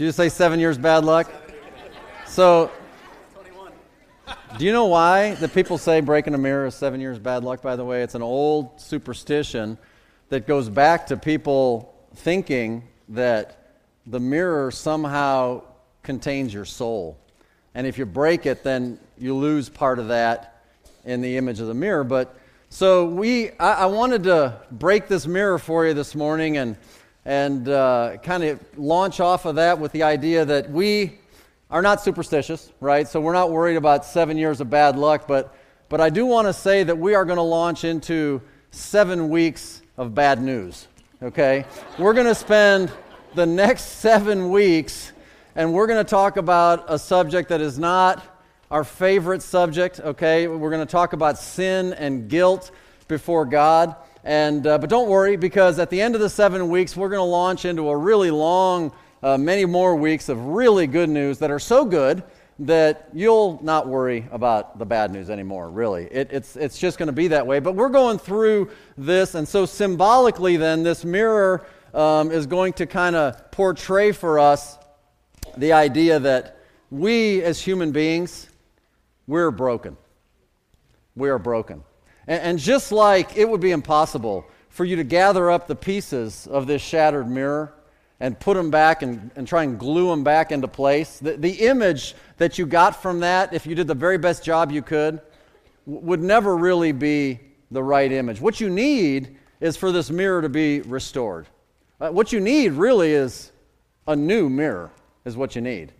Did you say seven years bad luck? So, do you know why the people say breaking a mirror is seven years bad luck, by the way? It's an old superstition that goes back to people thinking that the mirror somehow contains your soul. And if you break it, then you lose part of that in the image of the mirror. But so we, I, I wanted to break this mirror for you this morning and and uh, kind of launch off of that with the idea that we are not superstitious, right? So we're not worried about seven years of bad luck, but but I do want to say that we are going to launch into seven weeks of bad news. Okay, we're going to spend the next seven weeks, and we're going to talk about a subject that is not our favorite subject. Okay, we're going to talk about sin and guilt before God. And, uh, but don't worry, because at the end of the seven weeks, we're going to launch into a really long, uh, many more weeks of really good news that are so good that you'll not worry about the bad news anymore, really. It, it's, it's just going to be that way. But we're going through this, and so symbolically, then, this mirror um, is going to kind of portray for us the idea that we as human beings, we're broken. We are broken. And, and just like it would be impossible for you to gather up the pieces of this shattered mirror and put them back and, and try and glue them back into place, the, the image that you got from that, if you did the very best job you could, w- would never really be the right image. What you need is for this mirror to be restored. Uh, what you need really is a new mirror, is what you need.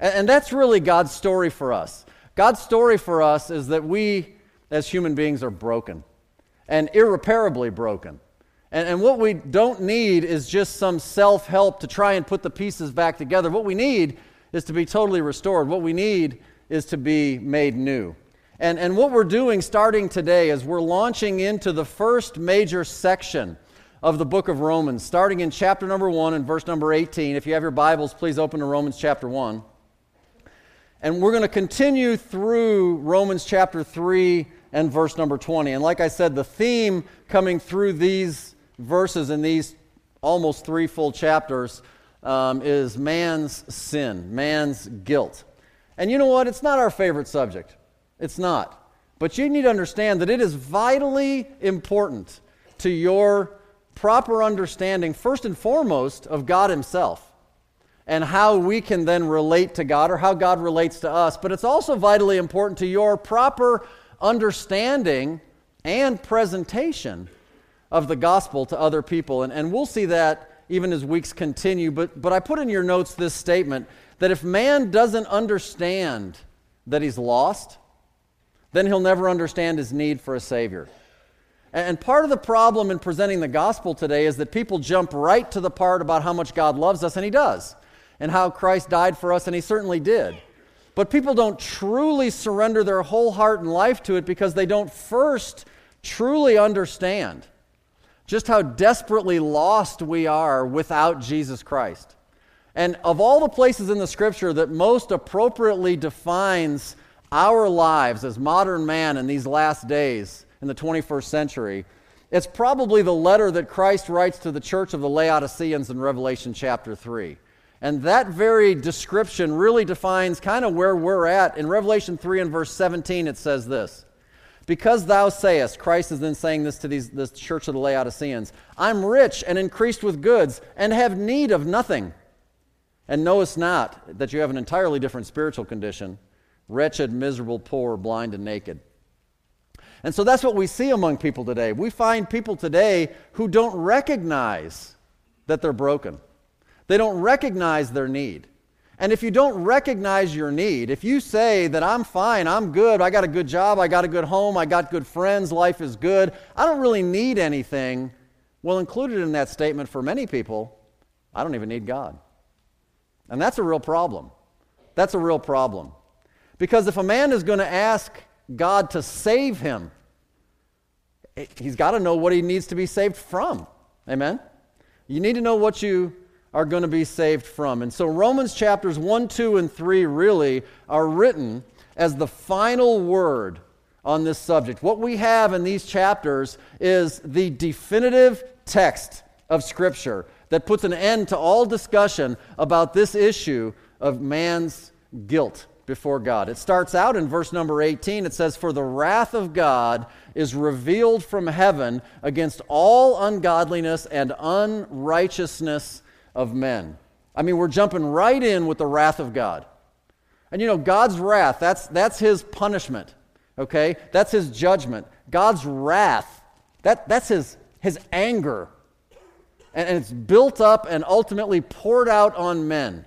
And, and that's really God's story for us. God's story for us is that we as human beings are broken and irreparably broken. And, and what we don't need is just some self help to try and put the pieces back together. What we need is to be totally restored. What we need is to be made new. And, and what we're doing starting today is we're launching into the first major section of the book of Romans, starting in chapter number 1 and verse number 18. If you have your Bibles, please open to Romans chapter 1. And we're going to continue through Romans chapter 3 and verse number 20. And like I said, the theme coming through these verses in these almost three full chapters um, is man's sin, man's guilt. And you know what? It's not our favorite subject. It's not. But you need to understand that it is vitally important to your proper understanding, first and foremost, of God Himself and how we can then relate to God or how God relates to us. But it's also vitally important to your proper understanding and presentation of the gospel to other people. And, and we'll see that even as weeks continue. But, but I put in your notes this statement that if man doesn't understand that he's lost, then he'll never understand his need for a Savior. And part of the problem in presenting the gospel today is that people jump right to the part about how much God loves us, and He does, and how Christ died for us, and He certainly did. But people don't truly surrender their whole heart and life to it because they don't first truly understand just how desperately lost we are without Jesus Christ. And of all the places in the scripture that most appropriately defines our lives as modern man in these last days in the 21st century, it's probably the letter that Christ writes to the church of the Laodiceans in Revelation chapter 3. And that very description really defines kind of where we're at. In Revelation 3 and verse 17, it says this Because thou sayest, Christ is then saying this to these, this church of the Laodiceans, I'm rich and increased with goods and have need of nothing. And knowest not that you have an entirely different spiritual condition wretched, miserable, poor, blind, and naked. And so that's what we see among people today. We find people today who don't recognize that they're broken. They don't recognize their need. And if you don't recognize your need, if you say that I'm fine, I'm good, I got a good job, I got a good home, I got good friends, life is good, I don't really need anything, well, included in that statement for many people, I don't even need God. And that's a real problem. That's a real problem. Because if a man is going to ask God to save him, eh, he's got to know what he needs to be saved from. Amen? You need to know what you are going to be saved from. And so Romans chapters 1, 2, and 3 really are written as the final word on this subject. What we have in these chapters is the definitive text of Scripture that puts an end to all discussion about this issue of man's guilt before God. It starts out in verse number 18. It says, For the wrath of God is revealed from heaven against all ungodliness and unrighteousness of men. I mean, we're jumping right in with the wrath of God. And you know, God's wrath, that's, that's his punishment, okay? That's his judgment. God's wrath, that, that's his, his anger. And, and it's built up and ultimately poured out on men.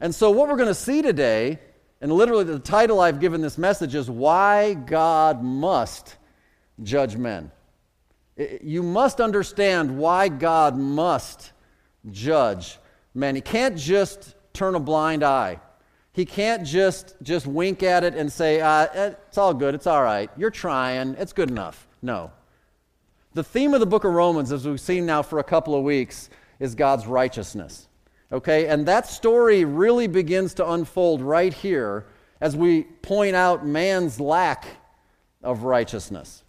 And so, what we're going to see today, and literally the title I've given this message is Why God Must Judge Men. You must understand why God must judge Man, He can't just turn a blind eye. He can't just, just wink at it and say, uh, it's all good, it's all right, you're trying, it's good enough. No. The theme of the book of Romans, as we've seen now for a couple of weeks, is God's righteousness. Okay, and that story really begins to unfold right here as we point out man's lack of righteousness.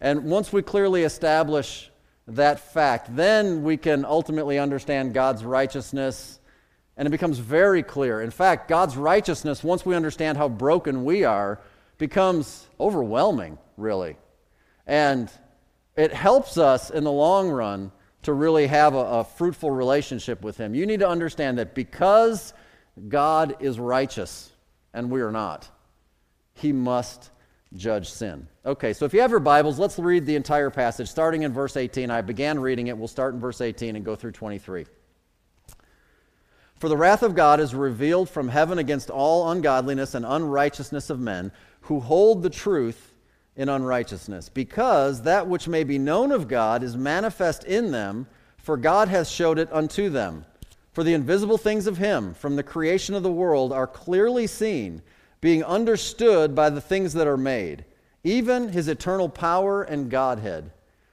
And once we clearly establish that fact, then we can ultimately understand God's righteousness, and it becomes very clear. In fact, God's righteousness, once we understand how broken we are, becomes overwhelming, really. And it helps us in the long run to really have a, a fruitful relationship with Him. You need to understand that because God is righteous and we are not, He must judge sin. Okay, so if you have your Bibles, let's read the entire passage, starting in verse 18. I began reading it. We'll start in verse 18 and go through 23. For the wrath of God is revealed from heaven against all ungodliness and unrighteousness of men who hold the truth in unrighteousness, because that which may be known of God is manifest in them, for God hath showed it unto them. For the invisible things of Him from the creation of the world are clearly seen, being understood by the things that are made, even His eternal power and Godhead,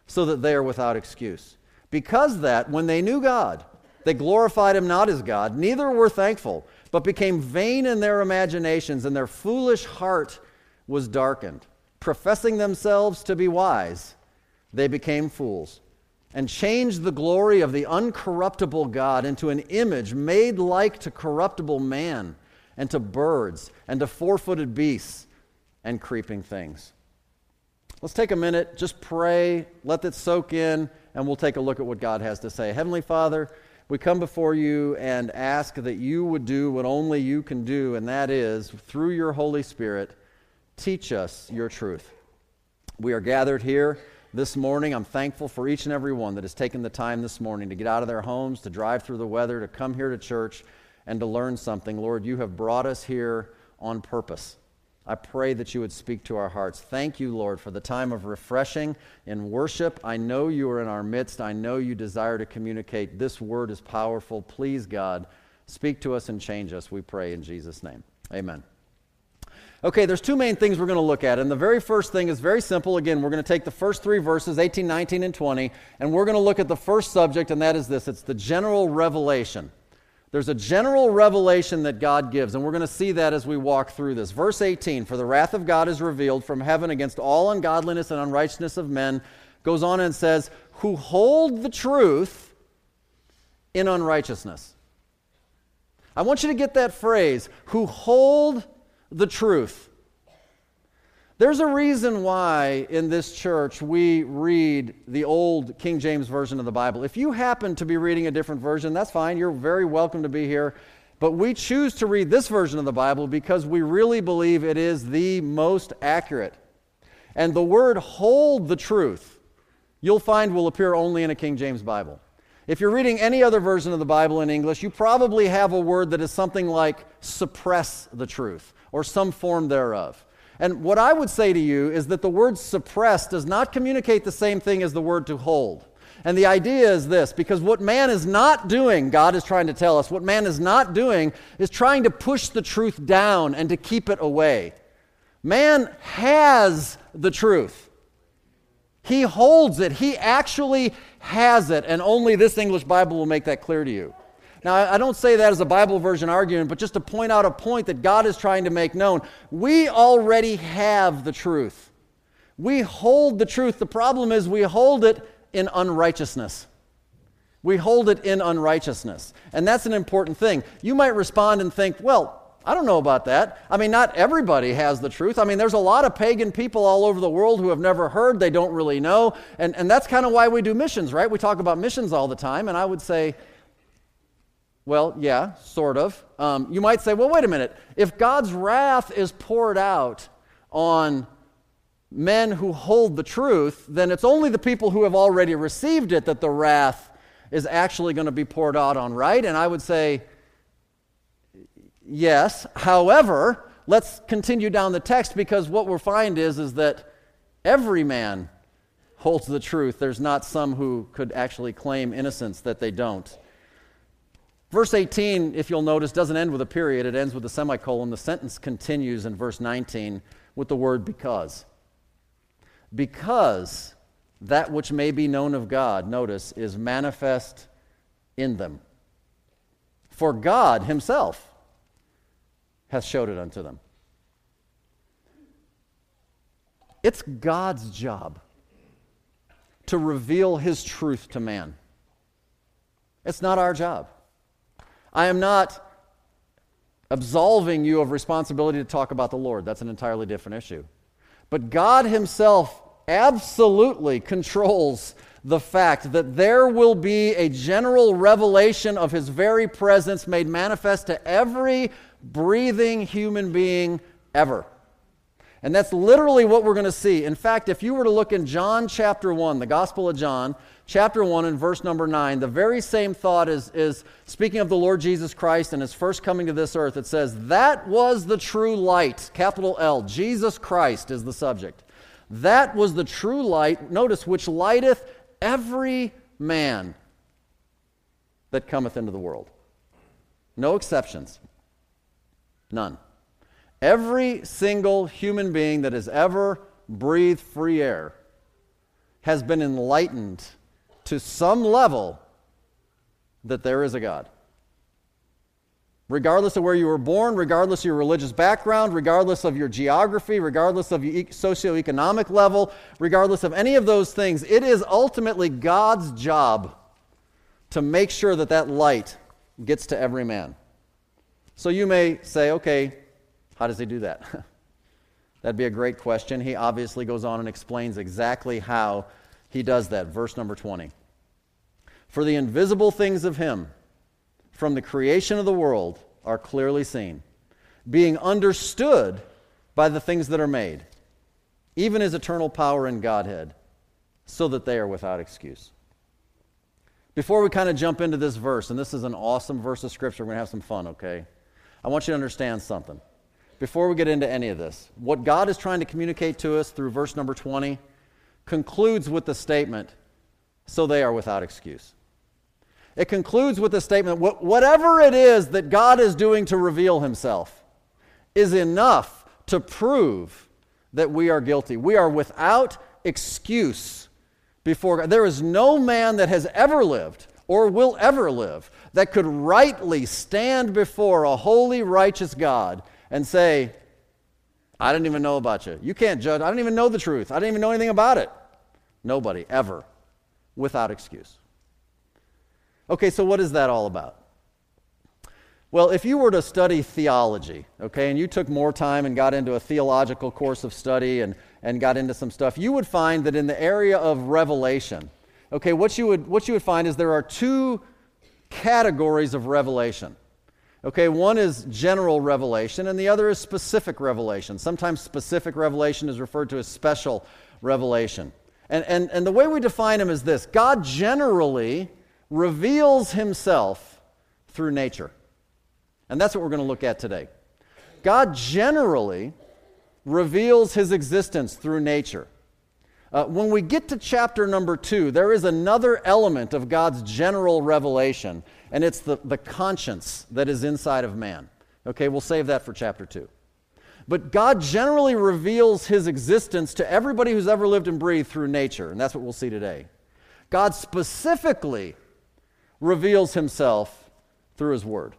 so that they are without excuse. Because that, when they knew God, they glorified Him not as God, neither were thankful, but became vain in their imaginations, and their foolish heart was darkened professing themselves to be wise, they became fools and changed the glory of the uncorruptible God into an image made like to corruptible man and to birds and to four footed beasts and creeping things. Let's take a minute, just pray, let that soak in, and we'll take a look at what God has to say. Heavenly Father, we come before you and ask that you would do what only you can do, and that is, through your Holy Spirit, Teach us your truth. We are gathered here this morning. I'm thankful for each and every one that has taken the time this morning to get out of their homes, to drive through the weather, to come here to church, and to learn something. Lord, you have brought us here on purpose. I pray that you would speak to our hearts. Thank you, Lord, for the time of refreshing in worship. I know you are in our midst. I know you desire to communicate. This word is powerful. Please, God, speak to us and change us, we pray in Jesus' name. Amen. Okay, there's two main things we're going to look at. And the very first thing is very simple. Again, we're going to take the first three verses, 18, 19, and 20, and we're going to look at the first subject, and that is this it's the general revelation. There's a general revelation that God gives, and we're going to see that as we walk through this. Verse 18 For the wrath of God is revealed from heaven against all ungodliness and unrighteousness of men, goes on and says, Who hold the truth in unrighteousness. I want you to get that phrase, who hold the truth. There's a reason why in this church we read the old King James Version of the Bible. If you happen to be reading a different version, that's fine. You're very welcome to be here. But we choose to read this version of the Bible because we really believe it is the most accurate. And the word hold the truth, you'll find will appear only in a King James Bible. If you're reading any other version of the Bible in English, you probably have a word that is something like suppress the truth or some form thereof. And what I would say to you is that the word suppress does not communicate the same thing as the word to hold. And the idea is this because what man is not doing, God is trying to tell us, what man is not doing is trying to push the truth down and to keep it away. Man has the truth. He holds it. He actually has it. And only this English Bible will make that clear to you. Now, I don't say that as a Bible version argument, but just to point out a point that God is trying to make known. We already have the truth. We hold the truth. The problem is we hold it in unrighteousness. We hold it in unrighteousness. And that's an important thing. You might respond and think, well, I don't know about that. I mean, not everybody has the truth. I mean, there's a lot of pagan people all over the world who have never heard, they don't really know. And, and that's kind of why we do missions, right? We talk about missions all the time. And I would say, well, yeah, sort of. Um, you might say, well, wait a minute. If God's wrath is poured out on men who hold the truth, then it's only the people who have already received it that the wrath is actually going to be poured out on, right? And I would say, yes. However, let's continue down the text because what we'll find is, is that every man holds the truth. There's not some who could actually claim innocence that they don't. Verse 18, if you'll notice, doesn't end with a period, it ends with a semicolon. The sentence continues in verse 19 with the word because. Because that which may be known of God, notice, is manifest in them. For God Himself hath showed it unto them. It's God's job to reveal His truth to man. It's not our job. I am not absolving you of responsibility to talk about the Lord. That's an entirely different issue. But God Himself absolutely controls the fact that there will be a general revelation of His very presence made manifest to every breathing human being ever. And that's literally what we're going to see. In fact, if you were to look in John chapter 1, the Gospel of John, chapter 1 and verse number 9, the very same thought is, is speaking of the Lord Jesus Christ and his first coming to this earth. It says, That was the true light, capital L, Jesus Christ is the subject. That was the true light, notice, which lighteth every man that cometh into the world. No exceptions. None. Every single human being that has ever breathed free air has been enlightened to some level that there is a God. Regardless of where you were born, regardless of your religious background, regardless of your geography, regardless of your socioeconomic level, regardless of any of those things, it is ultimately God's job to make sure that that light gets to every man. So you may say, okay, how does he do that? That'd be a great question. He obviously goes on and explains exactly how he does that. Verse number 20. For the invisible things of him from the creation of the world are clearly seen, being understood by the things that are made, even his eternal power and Godhead, so that they are without excuse. Before we kind of jump into this verse, and this is an awesome verse of Scripture, we're going to have some fun, okay? I want you to understand something. Before we get into any of this, what God is trying to communicate to us through verse number 20 concludes with the statement, so they are without excuse. It concludes with the statement, whatever it is that God is doing to reveal himself is enough to prove that we are guilty. We are without excuse before God. There is no man that has ever lived or will ever live that could rightly stand before a holy, righteous God and say, I didn't even know about you. You can't judge. I don't even know the truth. I didn't even know anything about it. Nobody, ever, without excuse. Okay, so what is that all about? Well, if you were to study theology, okay, and you took more time and got into a theological course of study and, and got into some stuff, you would find that in the area of revelation, okay, what you would, what you would find is there are two categories of revelation. Okay, one is general revelation, and the other is specific revelation. Sometimes specific revelation is referred to as special revelation. And, and, and the way we define them is this God generally reveals himself through nature. And that's what we're going to look at today. God generally reveals his existence through nature. Uh, when we get to chapter number two, there is another element of God's general revelation, and it's the, the conscience that is inside of man. Okay, we'll save that for chapter two. But God generally reveals his existence to everybody who's ever lived and breathed through nature, and that's what we'll see today. God specifically reveals himself through his word.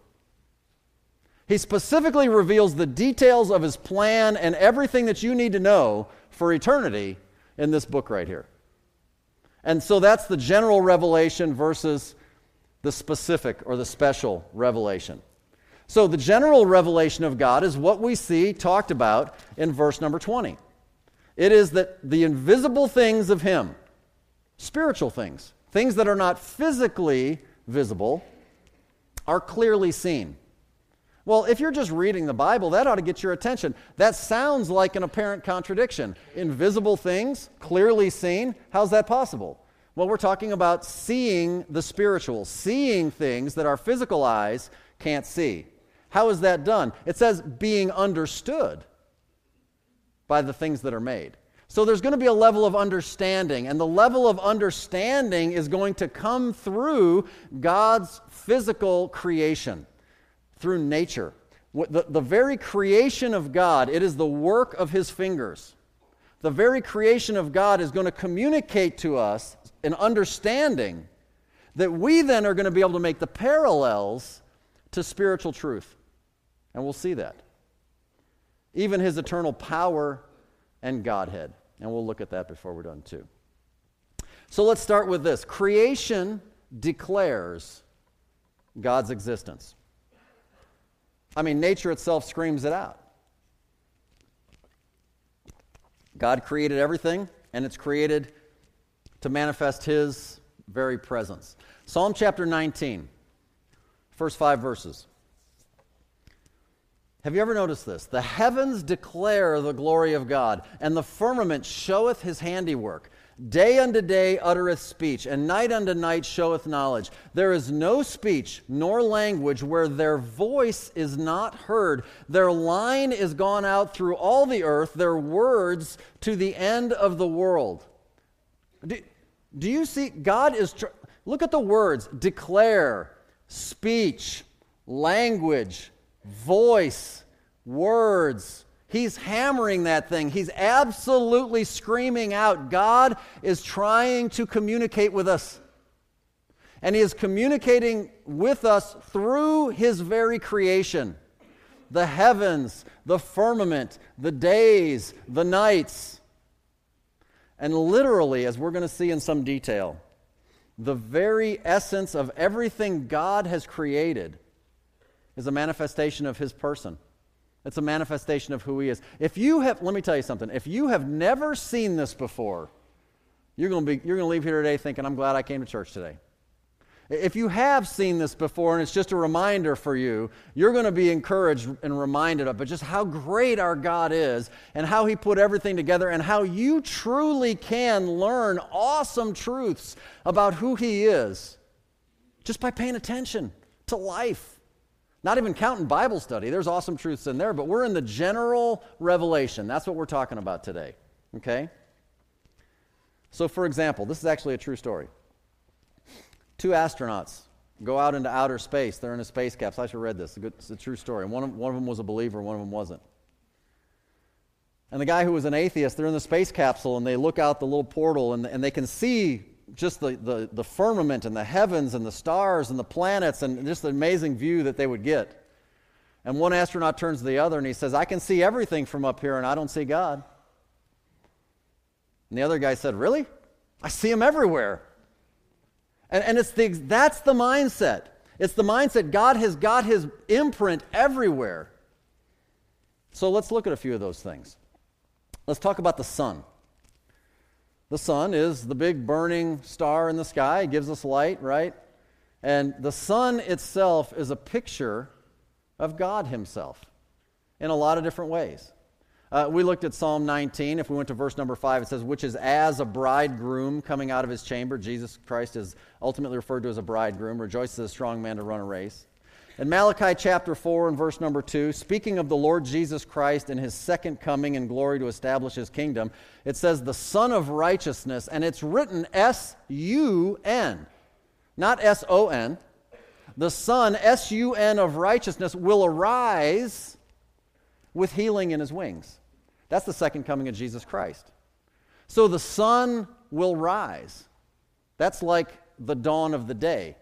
He specifically reveals the details of his plan and everything that you need to know for eternity in this book right here. And so that's the general revelation versus the specific or the special revelation. So, the general revelation of God is what we see talked about in verse number 20. It is that the invisible things of Him, spiritual things, things that are not physically visible, are clearly seen. Well, if you're just reading the Bible, that ought to get your attention. That sounds like an apparent contradiction. Invisible things, clearly seen, how's that possible? Well, we're talking about seeing the spiritual, seeing things that our physical eyes can't see. How is that done? It says being understood by the things that are made. So there's going to be a level of understanding, and the level of understanding is going to come through God's physical creation, through nature. The, the very creation of God, it is the work of His fingers. The very creation of God is going to communicate to us an understanding that we then are going to be able to make the parallels to spiritual truth. And we'll see that. Even his eternal power and Godhead. And we'll look at that before we're done, too. So let's start with this creation declares God's existence. I mean, nature itself screams it out. God created everything, and it's created to manifest His very presence. Psalm chapter 19, first five verses. Have you ever noticed this? The heavens declare the glory of God, and the firmament showeth his handiwork. Day unto day uttereth speech, and night unto night showeth knowledge. There is no speech nor language where their voice is not heard. Their line is gone out through all the earth, their words to the end of the world. Do, do you see? God is. Tr- look at the words declare, speech, language voice, words. He's hammering that thing. He's absolutely screaming out. God is trying to communicate with us. And He is communicating with us through His very creation the heavens, the firmament, the days, the nights. And literally, as we're going to see in some detail, the very essence of everything God has created is a manifestation of his person. It's a manifestation of who he is. If you have, let me tell you something, if you have never seen this before, you're going to be, you're going to leave here today thinking, I'm glad I came to church today. If you have seen this before and it's just a reminder for you, you're going to be encouraged and reminded of it, just how great our God is and how He put everything together and how you truly can learn awesome truths about who He is just by paying attention to life. Not even counting Bible study. There's awesome truths in there, but we're in the general revelation. That's what we're talking about today. Okay? So, for example, this is actually a true story. Two astronauts go out into outer space. They're in a space capsule. I should have read this. It's a, it's a true story. One of, one of them was a believer, one of them wasn't. And the guy who was an atheist, they're in the space capsule and they look out the little portal and, and they can see just the, the, the firmament and the heavens and the stars and the planets and just the amazing view that they would get. And one astronaut turns to the other and he says, I can see everything from up here and I don't see God. And the other guy said, Really? I see him everywhere. And, and it's the, that's the mindset. It's the mindset God has got his imprint everywhere. So let's look at a few of those things. Let's talk about the sun. The sun is the big burning star in the sky, it gives us light, right? And the sun itself is a picture of God Himself in a lot of different ways. Uh, we looked at Psalm 19. If we went to verse number 5, it says, Which is as a bridegroom coming out of his chamber. Jesus Christ is ultimately referred to as a bridegroom. Rejoices a strong man to run a race. In Malachi chapter 4 and verse number 2, speaking of the Lord Jesus Christ and his second coming in glory to establish his kingdom, it says, the Sun of Righteousness, and it's written S U N, not S O N. The Sun, S U N of righteousness, will arise with healing in his wings. That's the second coming of Jesus Christ. So the sun will rise. That's like the dawn of the day.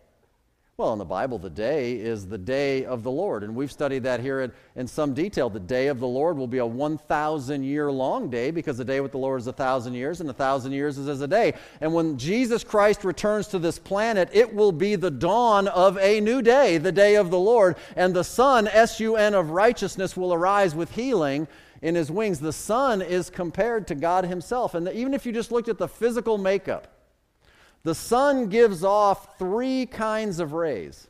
Well, in the Bible, the day is the day of the Lord. And we've studied that here in, in some detail. The day of the Lord will be a 1,000 year long day because the day with the Lord is a 1,000 years, and a 1,000 years is as a day. And when Jesus Christ returns to this planet, it will be the dawn of a new day, the day of the Lord. And the Sun, S U N, of righteousness will arise with healing in his wings. The sun is compared to God himself. And even if you just looked at the physical makeup, the sun gives off three kinds of rays.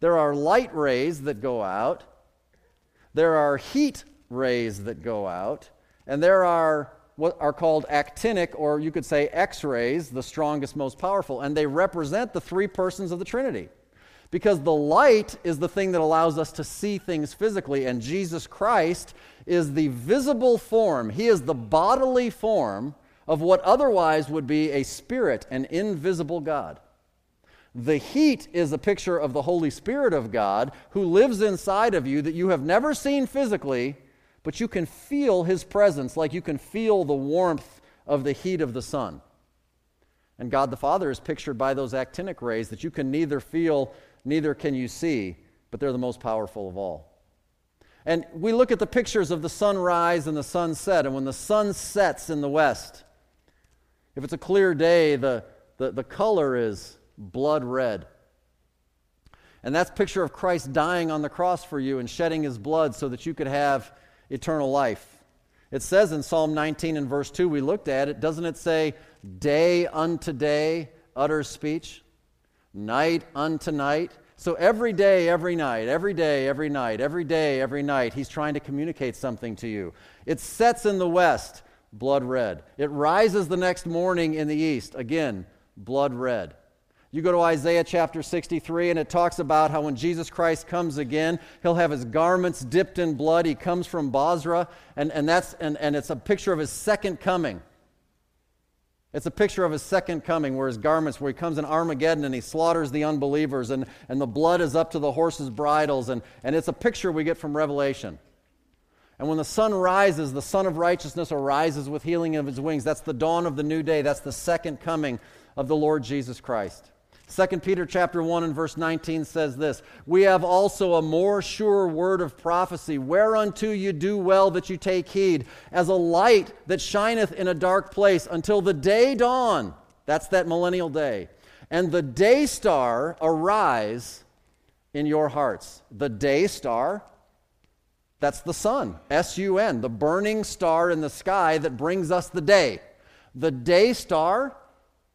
There are light rays that go out, there are heat rays that go out, and there are what are called actinic, or you could say X rays, the strongest, most powerful, and they represent the three persons of the Trinity. Because the light is the thing that allows us to see things physically, and Jesus Christ is the visible form. He is the bodily form of what otherwise would be a spirit, an invisible God. The heat is a picture of the Holy Spirit of God who lives inside of you that you have never seen physically, but you can feel his presence like you can feel the warmth of the heat of the sun. And God the Father is pictured by those actinic rays that you can neither feel, neither can you see, but they're the most powerful of all. And we look at the pictures of the sunrise and the sunset, and when the sun sets in the west, if it's a clear day, the, the, the color is blood red. And that's picture of Christ dying on the cross for you and shedding his blood so that you could have eternal life. It says in Psalm 19 and verse 2, we looked at it, doesn't it say, day unto day utters speech, night unto night? So every day, every night, every day, every night, every day, every night, he's trying to communicate something to you. It sets in the west blood red. It rises the next morning in the east, again, blood red. You go to Isaiah chapter 63, and it talks about how when Jesus Christ comes again, he'll have his garments dipped in blood. He comes from Bozrah, and, and, that's, and, and it's a picture of his second coming. It's a picture of his second coming, where his garments, where he comes in Armageddon and he slaughters the unbelievers, and, and the blood is up to the horses' bridles, and, and it's a picture we get from Revelation. And when the sun rises, the Sun of Righteousness arises with healing of his wings. That's the dawn of the new day. That's the second coming of the Lord Jesus Christ. 2 Peter chapter 1 and verse 19 says this, "We have also a more sure word of prophecy, whereunto you do well that you take heed, as a light that shineth in a dark place until the day dawn." That's that millennial day. "And the day star arise in your hearts." The day star that's the sun, S U N, the burning star in the sky that brings us the day. The day star,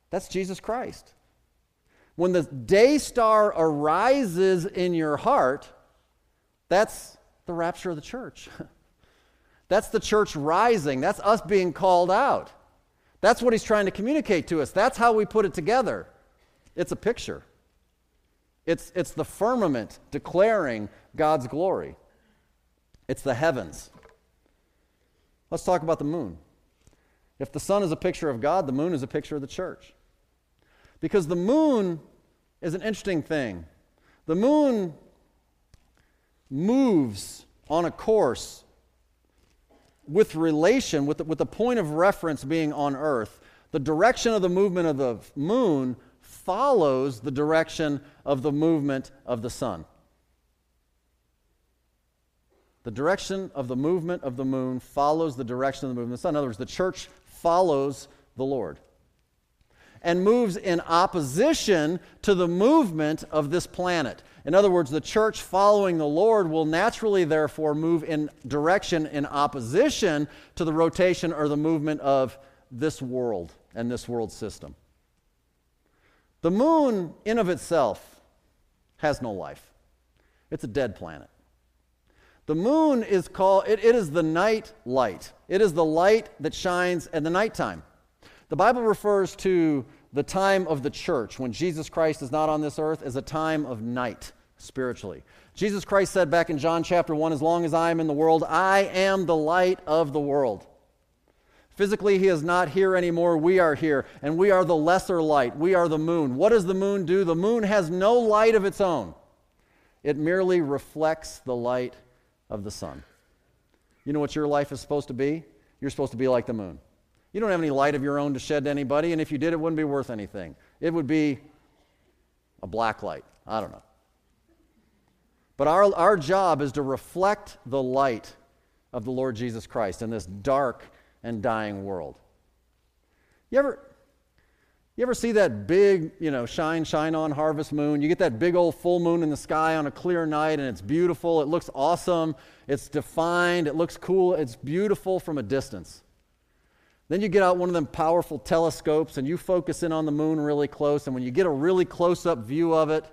that's Jesus Christ. When the day star arises in your heart, that's the rapture of the church. that's the church rising. That's us being called out. That's what he's trying to communicate to us. That's how we put it together. It's a picture, it's, it's the firmament declaring God's glory. It's the heavens. Let's talk about the moon. If the sun is a picture of God, the moon is a picture of the church. Because the moon is an interesting thing. The moon moves on a course with relation, with the, with the point of reference being on earth. The direction of the movement of the moon follows the direction of the movement of the sun. The direction of the movement of the moon follows the direction of the movement of the sun. In other words, the church follows the Lord and moves in opposition to the movement of this planet. In other words, the church following the Lord will naturally, therefore, move in direction in opposition to the rotation or the movement of this world and this world system. The moon, in of itself, has no life, it's a dead planet. The moon is called, it, it is the night light. It is the light that shines at the nighttime. The Bible refers to the time of the church when Jesus Christ is not on this earth as a time of night spiritually. Jesus Christ said back in John chapter 1 As long as I am in the world, I am the light of the world. Physically, he is not here anymore. We are here, and we are the lesser light. We are the moon. What does the moon do? The moon has no light of its own, it merely reflects the light of the sun. You know what your life is supposed to be? You're supposed to be like the moon. You don't have any light of your own to shed to anybody, and if you did, it wouldn't be worth anything. It would be a black light. I don't know. But our, our job is to reflect the light of the Lord Jesus Christ in this dark and dying world. You ever, you ever see that big, you know, shine, shine on harvest moon? You get that big old full moon in the sky on a clear night and it's beautiful. It looks awesome. It's defined. It looks cool. It's beautiful from a distance. Then you get out one of them powerful telescopes and you focus in on the moon really close. And when you get a really close up view of it,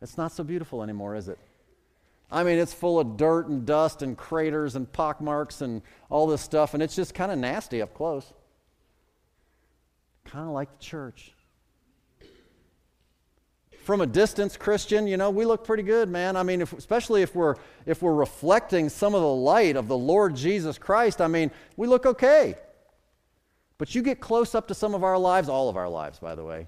it's not so beautiful anymore, is it? I mean, it's full of dirt and dust and craters and pockmarks and all this stuff, and it's just kind of nasty up close. Kind of like the church. From a distance, Christian, you know, we look pretty good, man. I mean, if, especially if we're if we're reflecting some of the light of the Lord Jesus Christ, I mean, we look okay. But you get close up to some of our lives, all of our lives, by the way,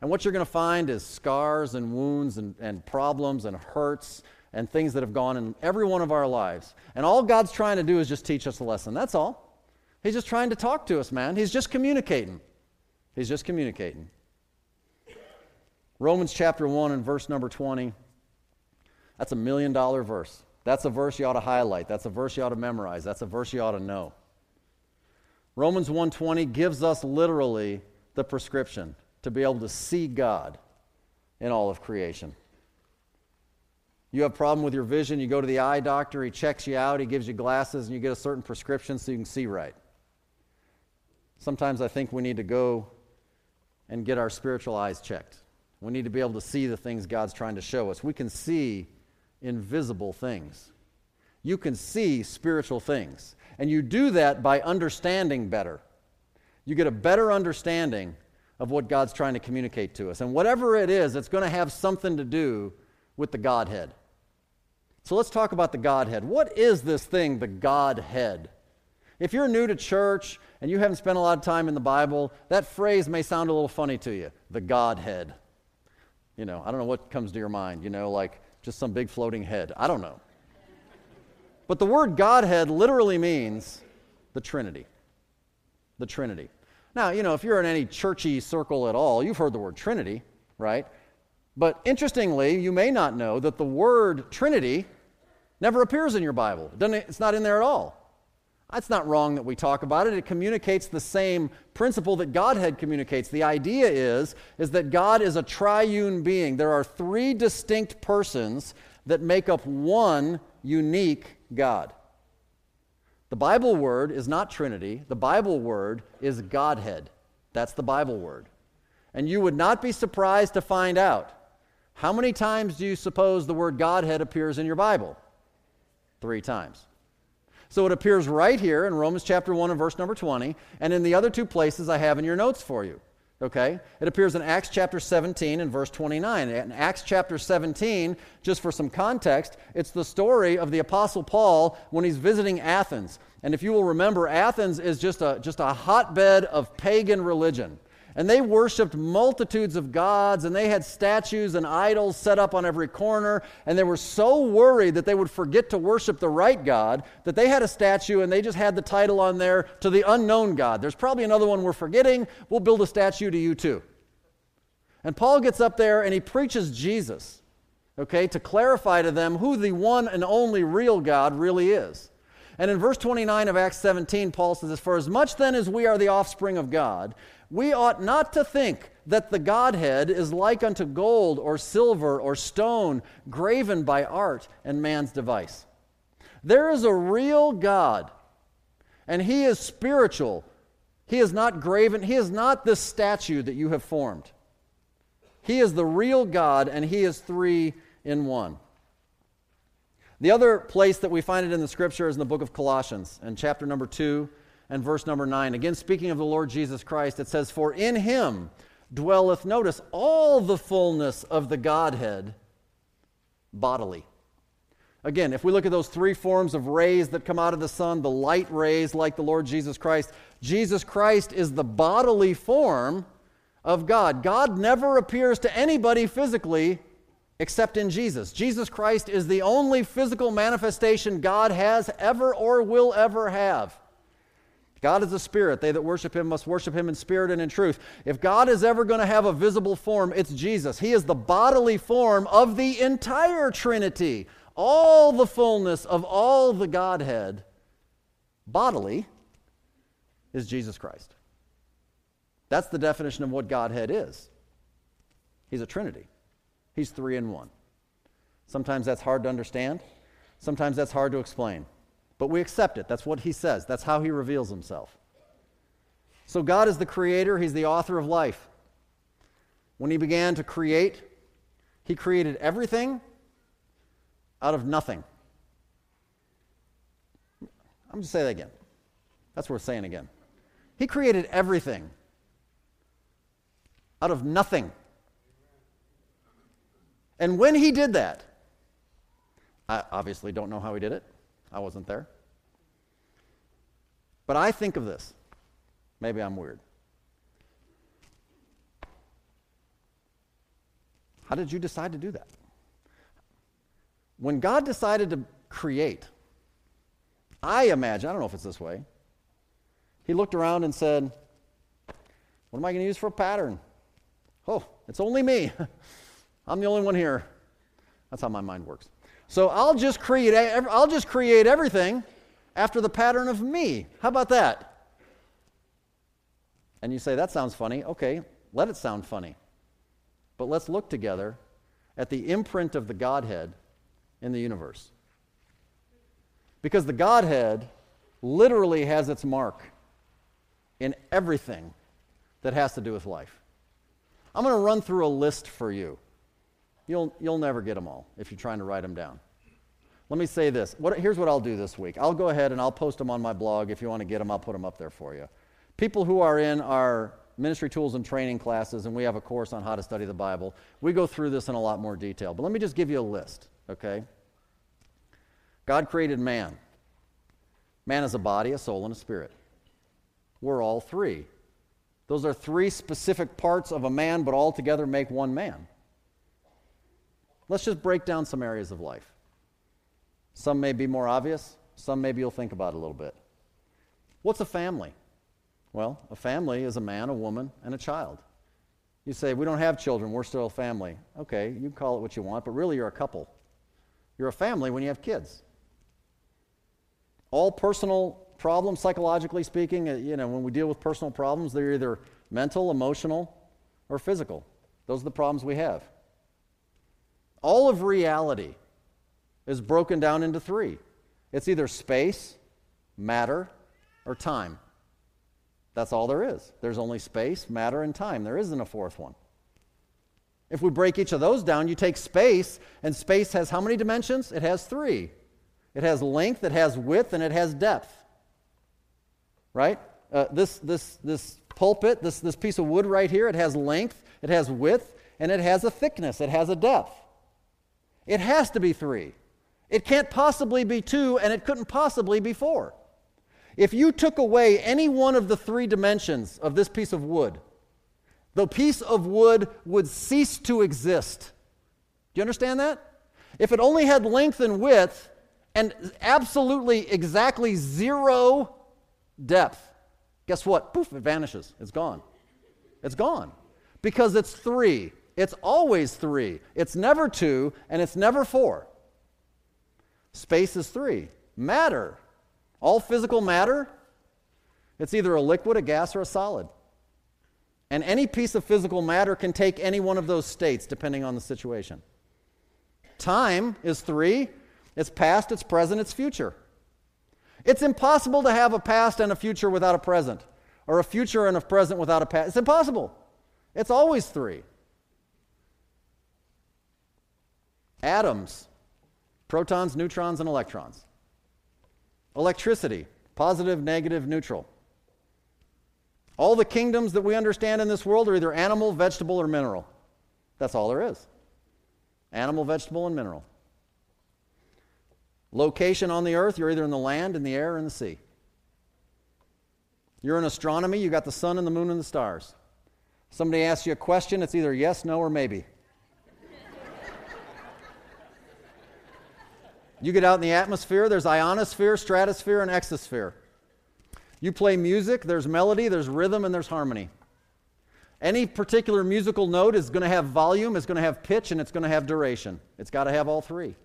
and what you're going to find is scars and wounds and, and problems and hurts and things that have gone in every one of our lives. And all God's trying to do is just teach us a lesson. That's all. He's just trying to talk to us, man. He's just communicating. He's just communicating. Romans chapter 1 and verse number 20. That's a million dollar verse. That's a verse you ought to highlight. That's a verse you ought to memorize. That's a verse you ought to know. Romans 1:20 gives us literally the prescription to be able to see God in all of creation. You have a problem with your vision, you go to the eye doctor, he checks you out, he gives you glasses, and you get a certain prescription so you can see right. Sometimes I think we need to go and get our spiritual eyes checked. We need to be able to see the things God's trying to show us. We can see invisible things. You can see spiritual things. And you do that by understanding better. You get a better understanding of what God's trying to communicate to us. And whatever it is, it's going to have something to do with the Godhead. So let's talk about the Godhead. What is this thing, the Godhead? If you're new to church and you haven't spent a lot of time in the Bible, that phrase may sound a little funny to you the Godhead. You know, I don't know what comes to your mind, you know, like just some big floating head. I don't know. But the word Godhead literally means the Trinity. The Trinity. Now, you know, if you're in any churchy circle at all, you've heard the word Trinity, right? But interestingly, you may not know that the word Trinity never appears in your Bible. It's not in there at all. That's not wrong that we talk about it. It communicates the same principle that Godhead communicates. The idea is, is that God is a triune being. There are three distinct persons that make up one unique God. The Bible word is not Trinity, the Bible word is Godhead. That's the Bible word. And you would not be surprised to find out how many times do you suppose the word Godhead appears in your Bible? Three times. So it appears right here in Romans chapter 1 and verse number 20, and in the other two places I have in your notes for you. Okay? It appears in Acts chapter 17 and verse 29. In Acts chapter 17, just for some context, it's the story of the Apostle Paul when he's visiting Athens. And if you will remember, Athens is just a, just a hotbed of pagan religion. And they worshiped multitudes of gods, and they had statues and idols set up on every corner. And they were so worried that they would forget to worship the right God that they had a statue and they just had the title on there to the unknown God. There's probably another one we're forgetting. We'll build a statue to you too. And Paul gets up there and he preaches Jesus, okay, to clarify to them who the one and only real God really is. And in verse 29 of Acts 17, Paul says, For as much then as we are the offspring of God, we ought not to think that the Godhead is like unto gold or silver or stone graven by art and man's device. There is a real God, and He is spiritual. He is not graven, He is not this statue that you have formed. He is the real God, and He is three in one. The other place that we find it in the scripture is in the book of Colossians, in chapter number 2 and verse number 9. Again, speaking of the Lord Jesus Christ, it says, For in him dwelleth, notice, all the fullness of the Godhead bodily. Again, if we look at those three forms of rays that come out of the sun, the light rays like the Lord Jesus Christ, Jesus Christ is the bodily form of God. God never appears to anybody physically except in Jesus. Jesus Christ is the only physical manifestation God has ever or will ever have. God is a spirit. They that worship him must worship him in spirit and in truth. If God is ever going to have a visible form, it's Jesus. He is the bodily form of the entire Trinity. All the fullness of all the Godhead, bodily, is Jesus Christ. That's the definition of what Godhead is. He's a Trinity, He's three in one. Sometimes that's hard to understand, sometimes that's hard to explain. But we accept it. That's what He says, that's how He reveals Himself. So God is the creator, He's the author of life. When He began to create, He created everything out of nothing. I'm to say that again. That's worth saying again. He created everything out of nothing. And when he did that, I obviously don't know how he did it. I wasn't there. But I think of this. Maybe I'm weird. How did you decide to do that? When God decided to create, I imagine, I don't know if it's this way, he looked around and said, What am I going to use for a pattern? Oh, it's only me. I'm the only one here. That's how my mind works. So I'll just create I'll just create everything after the pattern of me. How about that? And you say that sounds funny. Okay, let it sound funny. But let's look together at the imprint of the Godhead in the universe. Because the Godhead literally has its mark in everything that has to do with life. I'm going to run through a list for you. You'll, you'll never get them all if you're trying to write them down. Let me say this. What, here's what I'll do this week. I'll go ahead and I'll post them on my blog. If you want to get them, I'll put them up there for you. People who are in our ministry tools and training classes, and we have a course on how to study the Bible, we go through this in a lot more detail. But let me just give you a list, okay? God created man. Man is a body, a soul, and a spirit. We're all three. Those are three specific parts of a man, but all together make one man. Let's just break down some areas of life. Some may be more obvious, some maybe you'll think about a little bit. What's a family? Well, a family is a man, a woman, and a child. You say, We don't have children, we're still a family. Okay, you call it what you want, but really you're a couple. You're a family when you have kids. All personal problems, psychologically speaking, uh, you know, when we deal with personal problems, they're either mental, emotional, or physical. Those are the problems we have. All of reality is broken down into three it's either space, matter, or time. That's all there is. There's only space, matter, and time. There isn't a fourth one. If we break each of those down, you take space, and space has how many dimensions? It has three. It has length, it has width, and it has depth. Right? Uh, this, this, this pulpit, this, this piece of wood right here, it has length, it has width, and it has a thickness, it has a depth. It has to be three. It can't possibly be two, and it couldn't possibly be four. If you took away any one of the three dimensions of this piece of wood, the piece of wood would cease to exist. Do you understand that? If it only had length and width and absolutely exactly zero depth, guess what? Poof, it vanishes. It's gone. It's gone. Because it's three. It's always three. It's never two, and it's never four. Space is three. Matter all physical matter, it's either a liquid, a gas, or a solid. And any piece of physical matter can take any one of those states depending on the situation. Time is three it's past, it's present, it's future. It's impossible to have a past and a future without a present, or a future and a present without a past. It's impossible. It's always three. Atoms, protons, neutrons, and electrons. Electricity, positive, negative, neutral. All the kingdoms that we understand in this world are either animal, vegetable, or mineral. That's all there is animal, vegetable, and mineral. Location on the earth, you're either in the land, in the air, or in the sea. You're in astronomy, you got the sun and the moon and the stars. Somebody asks you a question, it's either yes, no, or maybe. You get out in the atmosphere, there's ionosphere, stratosphere, and exosphere. You play music, there's melody, there's rhythm, and there's harmony. Any particular musical note is going to have volume, it's going to have pitch, and it's going to have duration. It's got to have all three.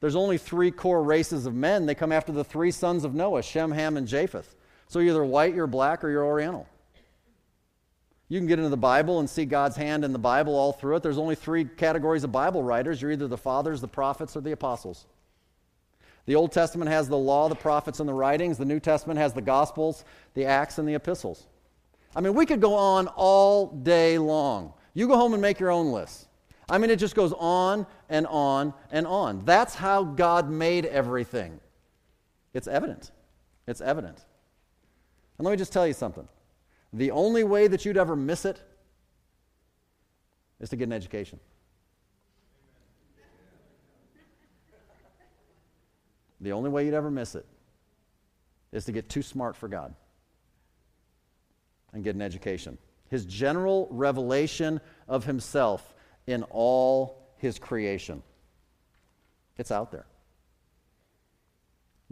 There's only three core races of men. They come after the three sons of Noah Shem, Ham, and Japheth. So you're either white, you're black, or you're Oriental. You can get into the Bible and see God's hand in the Bible all through it. There's only three categories of Bible writers you're either the fathers, the prophets, or the apostles. The Old Testament has the law, the prophets, and the writings. The New Testament has the Gospels, the Acts, and the epistles. I mean, we could go on all day long. You go home and make your own list. I mean, it just goes on and on and on. That's how God made everything. It's evident. It's evident. And let me just tell you something the only way that you'd ever miss it is to get an education. The only way you'd ever miss it is to get too smart for God and get an education. His general revelation of himself in all his creation. It's out there.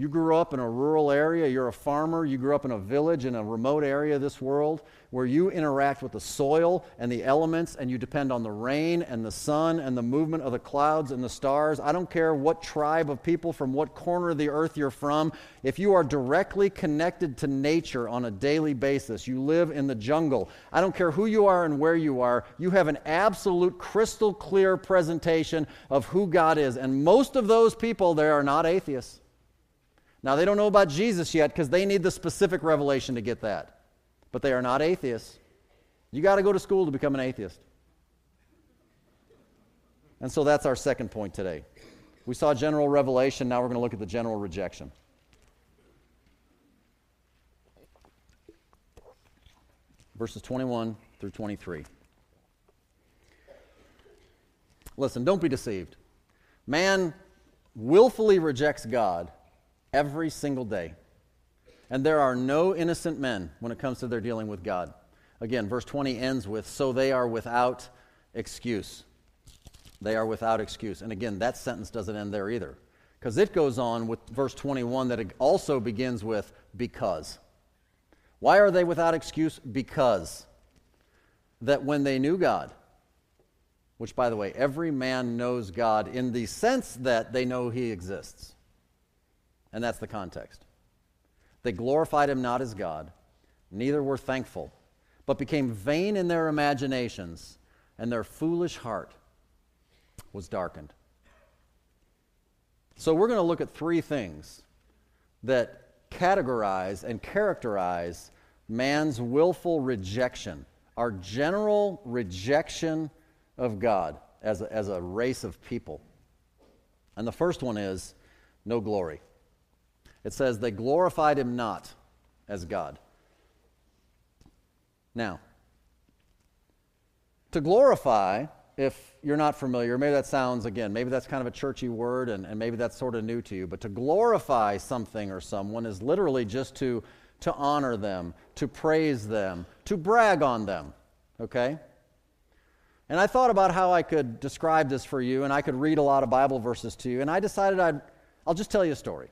You grew up in a rural area, you're a farmer, you grew up in a village in a remote area of this world where you interact with the soil and the elements and you depend on the rain and the sun and the movement of the clouds and the stars. I don't care what tribe of people from what corner of the earth you're from, if you are directly connected to nature on a daily basis, you live in the jungle. I don't care who you are and where you are, you have an absolute crystal clear presentation of who God is. And most of those people there are not atheists. Now, they don't know about Jesus yet because they need the specific revelation to get that. But they are not atheists. You got to go to school to become an atheist. And so that's our second point today. We saw general revelation, now we're going to look at the general rejection. Verses 21 through 23. Listen, don't be deceived. Man willfully rejects God every single day. And there are no innocent men when it comes to their dealing with God. Again, verse 20 ends with, So they are without excuse. They are without excuse. And again, that sentence doesn't end there either. Because it goes on with verse 21 that it also begins with, Because. Why are they without excuse? Because that when they knew God, which by the way, every man knows God in the sense that they know he exists. And that's the context. They glorified him not as God, neither were thankful, but became vain in their imaginations, and their foolish heart was darkened. So, we're going to look at three things that categorize and characterize man's willful rejection, our general rejection of God as a, as a race of people. And the first one is no glory. It says, They glorified him not as God. Now, to glorify, if you're not familiar, maybe that sounds, again, maybe that's kind of a churchy word and, and maybe that's sort of new to you, but to glorify something or someone is literally just to, to honor them, to praise them, to brag on them, okay? And I thought about how I could describe this for you, and I could read a lot of Bible verses to you, and I decided I'd, I'll just tell you a story.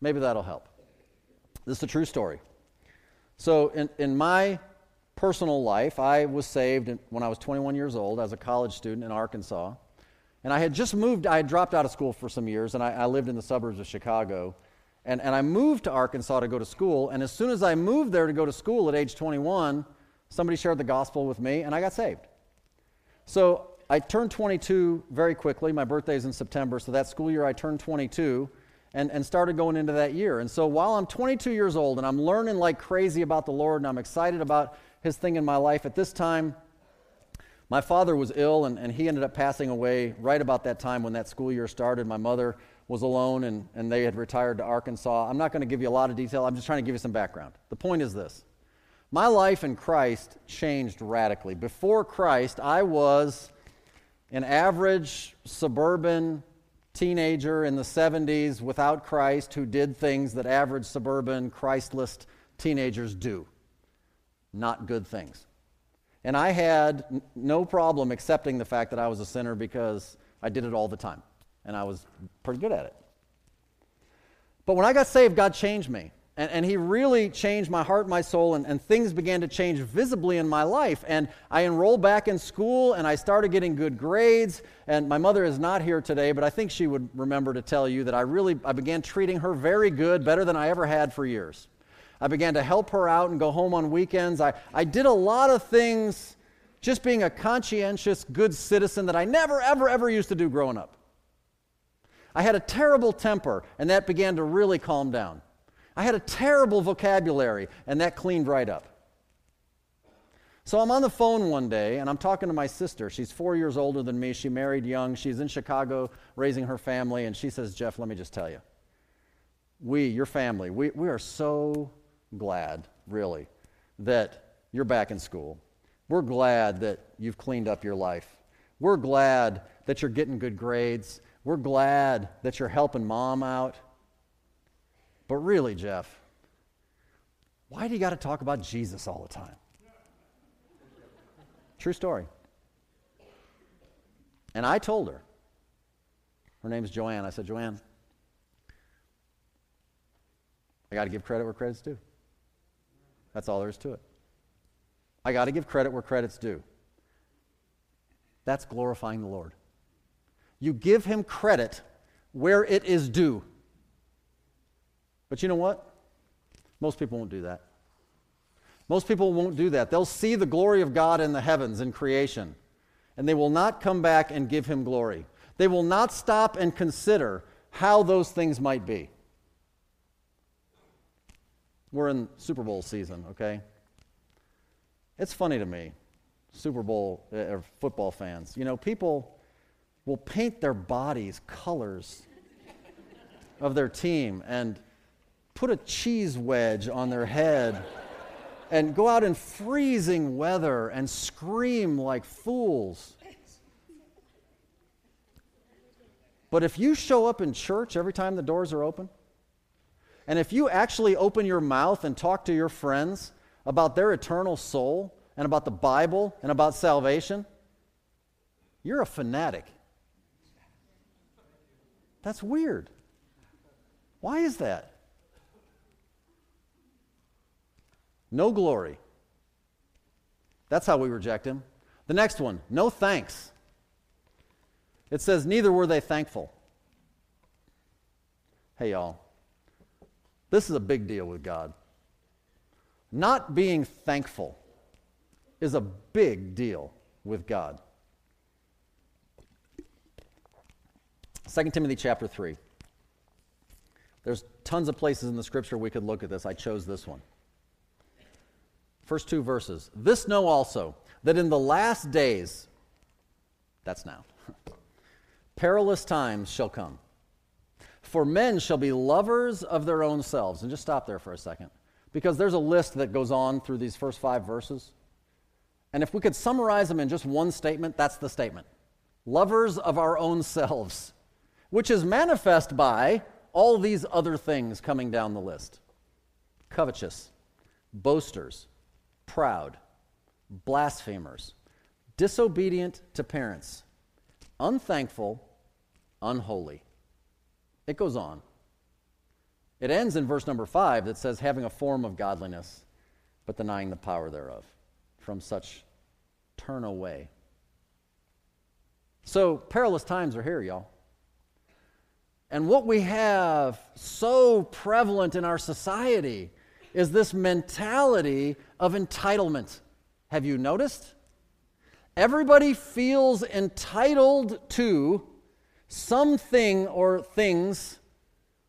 Maybe that'll help. This is a true story. So, in, in my personal life, I was saved when I was 21 years old as a college student in Arkansas. And I had just moved, I had dropped out of school for some years, and I, I lived in the suburbs of Chicago. And, and I moved to Arkansas to go to school. And as soon as I moved there to go to school at age 21, somebody shared the gospel with me, and I got saved. So I turned 22 very quickly. My birthday is in September, so that school year I turned 22 and, and started going into that year. And so while I'm 22 years old and I'm learning like crazy about the Lord and I'm excited about his thing in my life, at this time, my father was ill and, and he ended up passing away right about that time when that school year started. My mother was alone and, and they had retired to Arkansas. I'm not going to give you a lot of detail, I'm just trying to give you some background. The point is this my life in Christ changed radically. Before Christ, I was an average suburban teenager in the 70s without Christ who did things that average suburban Christless teenagers do. Not good things. And I had n- no problem accepting the fact that I was a sinner because I did it all the time. And I was pretty good at it. But when I got saved, God changed me. And, and he really changed my heart, my soul, and, and things began to change visibly in my life. And I enrolled back in school and I started getting good grades. And my mother is not here today, but I think she would remember to tell you that I really I began treating her very good, better than I ever had for years. I began to help her out and go home on weekends. I, I did a lot of things just being a conscientious, good citizen that I never, ever, ever used to do growing up. I had a terrible temper, and that began to really calm down. I had a terrible vocabulary, and that cleaned right up. So I'm on the phone one day, and I'm talking to my sister. She's four years older than me. She married young. She's in Chicago raising her family, and she says, Jeff, let me just tell you. We, your family, we, we are so glad, really, that you're back in school. We're glad that you've cleaned up your life. We're glad that you're getting good grades. We're glad that you're helping mom out. But really, Jeff, why do you got to talk about Jesus all the time? True story. And I told her, her name's Joanne. I said, Joanne, I got to give credit where credit's due. That's all there is to it. I got to give credit where credit's due. That's glorifying the Lord. You give him credit where it is due. But you know what? Most people won't do that. Most people won't do that. They'll see the glory of God in the heavens in creation, and they will not come back and give him glory. They will not stop and consider how those things might be. We're in Super Bowl season, okay? It's funny to me, Super Bowl uh, or football fans. You know, people will paint their bodies colors of their team and put a cheese wedge on their head and go out in freezing weather and scream like fools. But if you show up in church every time the doors are open, and if you actually open your mouth and talk to your friends about their eternal soul and about the Bible and about salvation, you're a fanatic. That's weird. Why is that? No glory. That's how we reject him. The next one, no thanks. It says, neither were they thankful. Hey, y'all. This is a big deal with God. Not being thankful is a big deal with God. 2 Timothy chapter 3. There's tons of places in the scripture we could look at this. I chose this one. First two verses. This know also that in the last days, that's now, perilous times shall come. For men shall be lovers of their own selves. And just stop there for a second, because there's a list that goes on through these first five verses. And if we could summarize them in just one statement, that's the statement lovers of our own selves which is manifest by all these other things coming down the list covetous, boasters, proud, blasphemers, disobedient to parents, unthankful, unholy. It goes on. It ends in verse number five that says, having a form of godliness, but denying the power thereof. From such turn away. So, perilous times are here, y'all. And what we have so prevalent in our society is this mentality of entitlement. Have you noticed? Everybody feels entitled to something or things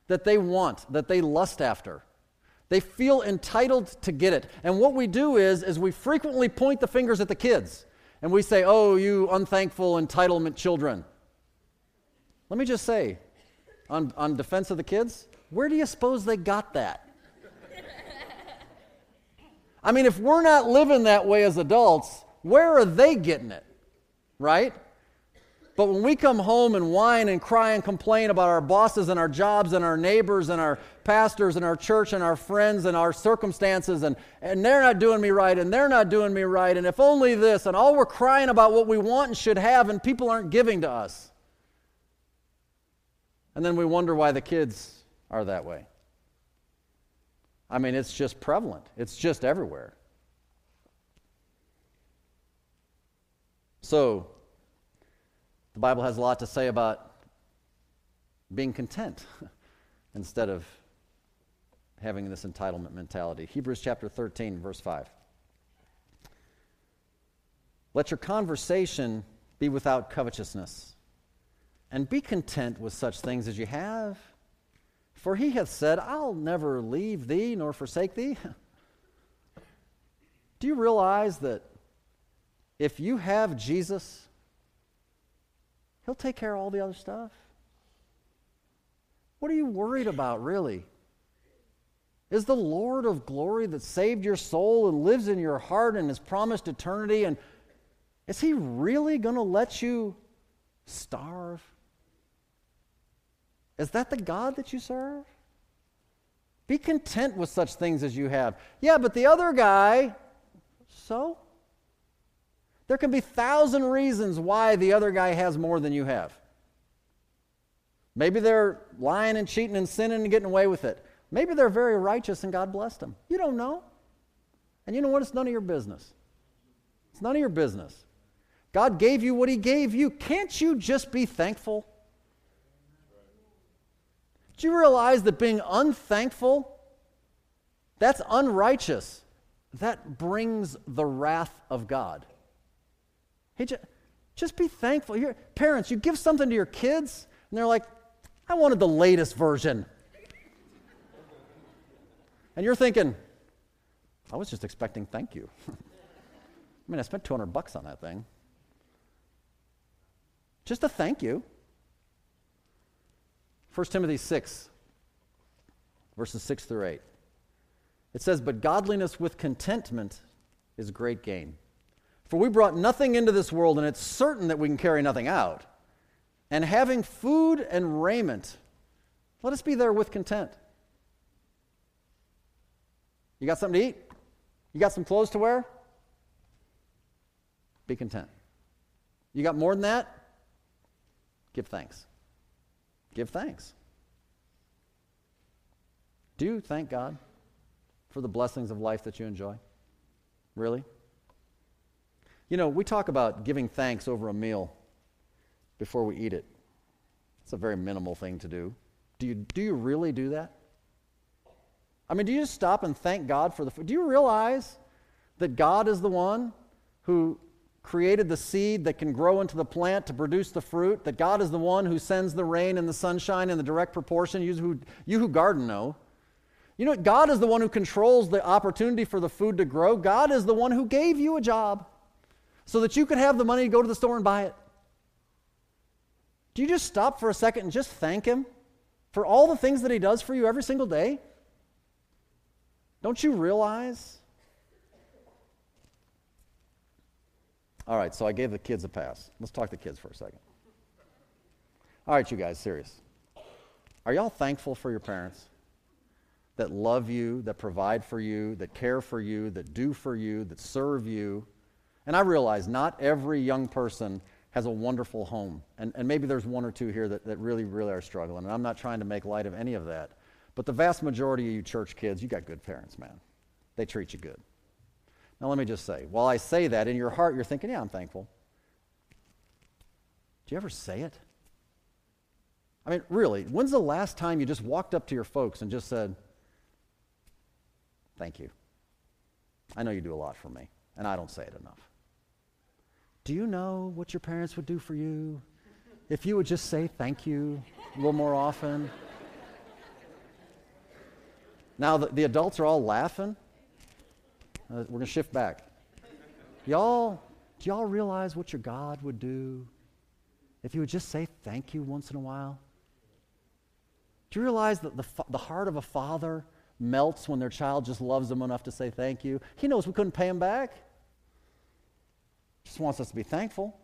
that they want, that they lust after. They feel entitled to get it. And what we do is is we frequently point the fingers at the kids and we say, "Oh, you unthankful entitlement children." Let me just say, on, on defense of the kids, where do you suppose they got that? I mean, if we're not living that way as adults, where are they getting it? Right? But when we come home and whine and cry and complain about our bosses and our jobs and our neighbors and our pastors and our church and our friends and our circumstances and, and they're not doing me right and they're not doing me right and if only this and all we're crying about what we want and should have and people aren't giving to us. And then we wonder why the kids are that way. I mean, it's just prevalent, it's just everywhere. So, the Bible has a lot to say about being content instead of having this entitlement mentality. Hebrews chapter 13, verse 5. Let your conversation be without covetousness, and be content with such things as you have. For he hath said, I'll never leave thee nor forsake thee. Do you realize that if you have Jesus, he'll take care of all the other stuff? What are you worried about, really? Is the Lord of glory that saved your soul and lives in your heart and has promised eternity, and is he really going to let you starve? Is that the God that you serve? Be content with such things as you have. Yeah, but the other guy, so? There can be thousand reasons why the other guy has more than you have. Maybe they're lying and cheating and sinning and getting away with it. Maybe they're very righteous and God blessed them. You don't know. And you know what? It's none of your business. It's none of your business. God gave you what He gave you. Can't you just be thankful? Do you realize that being unthankful, that's unrighteous? That brings the wrath of God. Hey, just, just be thankful. Your parents, you give something to your kids, and they're like, I wanted the latest version. And you're thinking, I was just expecting thank you. I mean, I spent 200 bucks on that thing. Just a thank you. 1 Timothy 6, verses 6 through 8. It says, But godliness with contentment is great gain. For we brought nothing into this world, and it's certain that we can carry nothing out. And having food and raiment, let us be there with content. You got something to eat? You got some clothes to wear? Be content. You got more than that? Give thanks. Give thanks. Do you thank God for the blessings of life that you enjoy? Really? You know, we talk about giving thanks over a meal before we eat it. It's a very minimal thing to do. Do you, do you really do that? I mean, do you just stop and thank God for the food? Do you realize that God is the one who created the seed that can grow into the plant to produce the fruit, that God is the one who sends the rain and the sunshine in the direct proportion. You who, you who garden know. You know, God is the one who controls the opportunity for the food to grow. God is the one who gave you a job so that you could have the money to go to the store and buy it. Do you just stop for a second and just thank Him for all the things that He does for you every single day? Don't you realize All right, so I gave the kids a pass. Let's talk to kids for a second. All right, you guys, serious. Are y'all thankful for your parents that love you, that provide for you, that care for you, that do for you, that serve you? And I realize not every young person has a wonderful home. And, and maybe there's one or two here that, that really, really are struggling. And I'm not trying to make light of any of that. But the vast majority of you church kids, you got good parents, man. They treat you good. Now, let me just say, while I say that, in your heart, you're thinking, yeah, I'm thankful. Do you ever say it? I mean, really, when's the last time you just walked up to your folks and just said, thank you? I know you do a lot for me, and I don't say it enough. Do you know what your parents would do for you if you would just say thank you a little more often? Now, the, the adults are all laughing. Uh, we're going to shift back. Y'all, do y'all realize what your God would do if you would just say thank you once in a while? Do you realize that the, the heart of a father melts when their child just loves them enough to say thank you? He knows we couldn't pay him back. Just wants us to be thankful.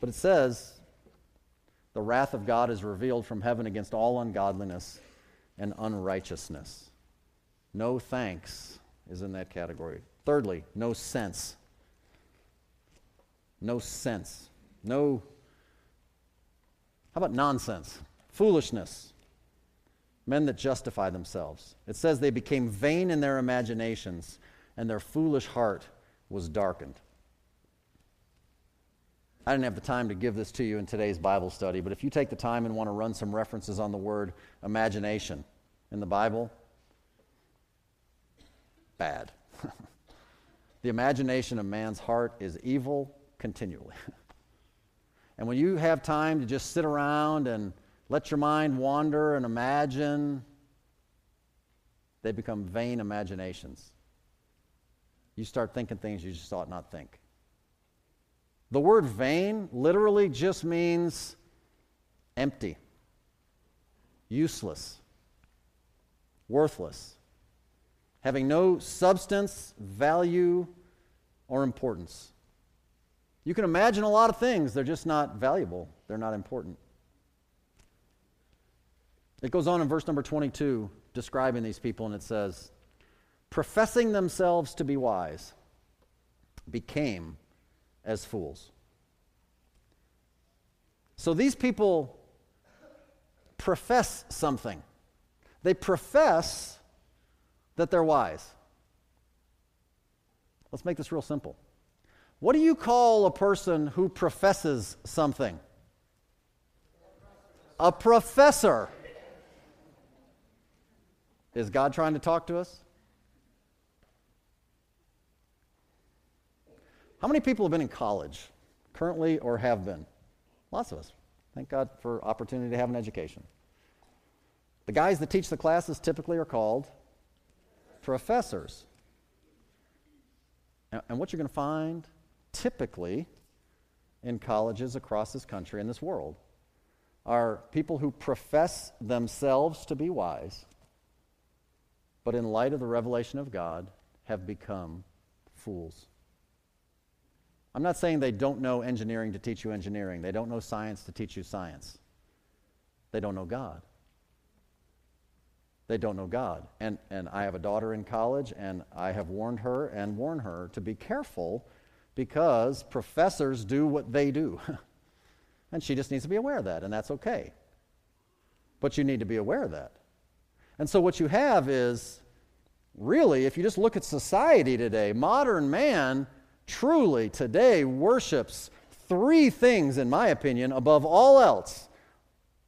But it says, the wrath of God is revealed from heaven against all ungodliness and unrighteousness. No thanks is in that category. Thirdly, no sense. No sense. No, how about nonsense? Foolishness. men that justify themselves. It says they became vain in their imaginations, and their foolish heart was darkened. I didn't have the time to give this to you in today's Bible study, but if you take the time and want to run some references on the word imagination in the Bible, bad. the imagination of man's heart is evil continually. and when you have time to just sit around and let your mind wander and imagine, they become vain imaginations. You start thinking things you just ought not think. The word vain literally just means empty, useless, worthless, having no substance, value, or importance. You can imagine a lot of things, they're just not valuable, they're not important. It goes on in verse number 22, describing these people, and it says, professing themselves to be wise, became as fools. So these people profess something. They profess that they're wise. Let's make this real simple. What do you call a person who professes something? A professor. Is God trying to talk to us? How many people have been in college, currently or have been? Lots of us. Thank God for opportunity to have an education. The guys that teach the classes typically are called professors. And what you're going to find typically in colleges across this country and this world are people who profess themselves to be wise, but in light of the revelation of God, have become fools. I'm not saying they don't know engineering to teach you engineering, they don't know science to teach you science. They don't know God. They don't know God. And, and I have a daughter in college, and I have warned her and warned her to be careful because professors do what they do. and she just needs to be aware of that, and that's okay. But you need to be aware of that. And so what you have is really, if you just look at society today, modern man truly today worships three things, in my opinion, above all else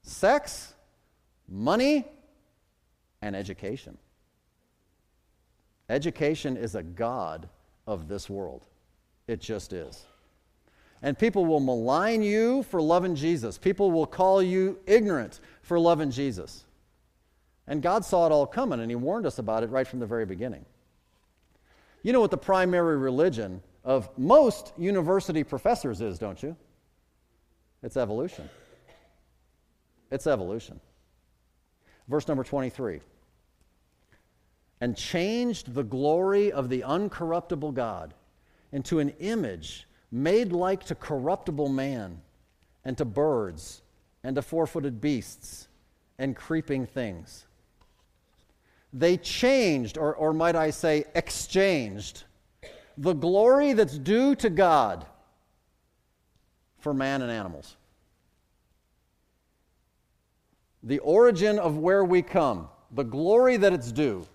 sex, money, and education. Education is a God of this world. It just is. And people will malign you for loving Jesus. People will call you ignorant for loving Jesus. And God saw it all coming, and He warned us about it right from the very beginning. You know what the primary religion of most university professors is, don't you? It's evolution. It's evolution. Verse number 23 and changed the glory of the uncorruptible God into an image made like to corruptible man and to birds and to four footed beasts and creeping things. They changed, or, or might I say, exchanged the glory that's due to God for man and animals. The origin of where we come, the glory that it's due,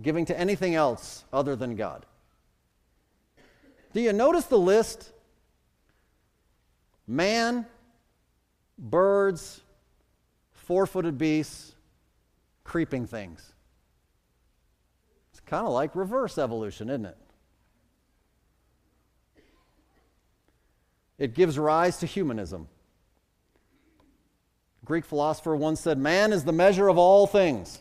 giving to anything else other than God. Do you notice the list? Man, birds, four footed beasts, creeping things. It's kind of like reverse evolution, isn't it? It gives rise to humanism. Greek philosopher once said, Man is the measure of all things.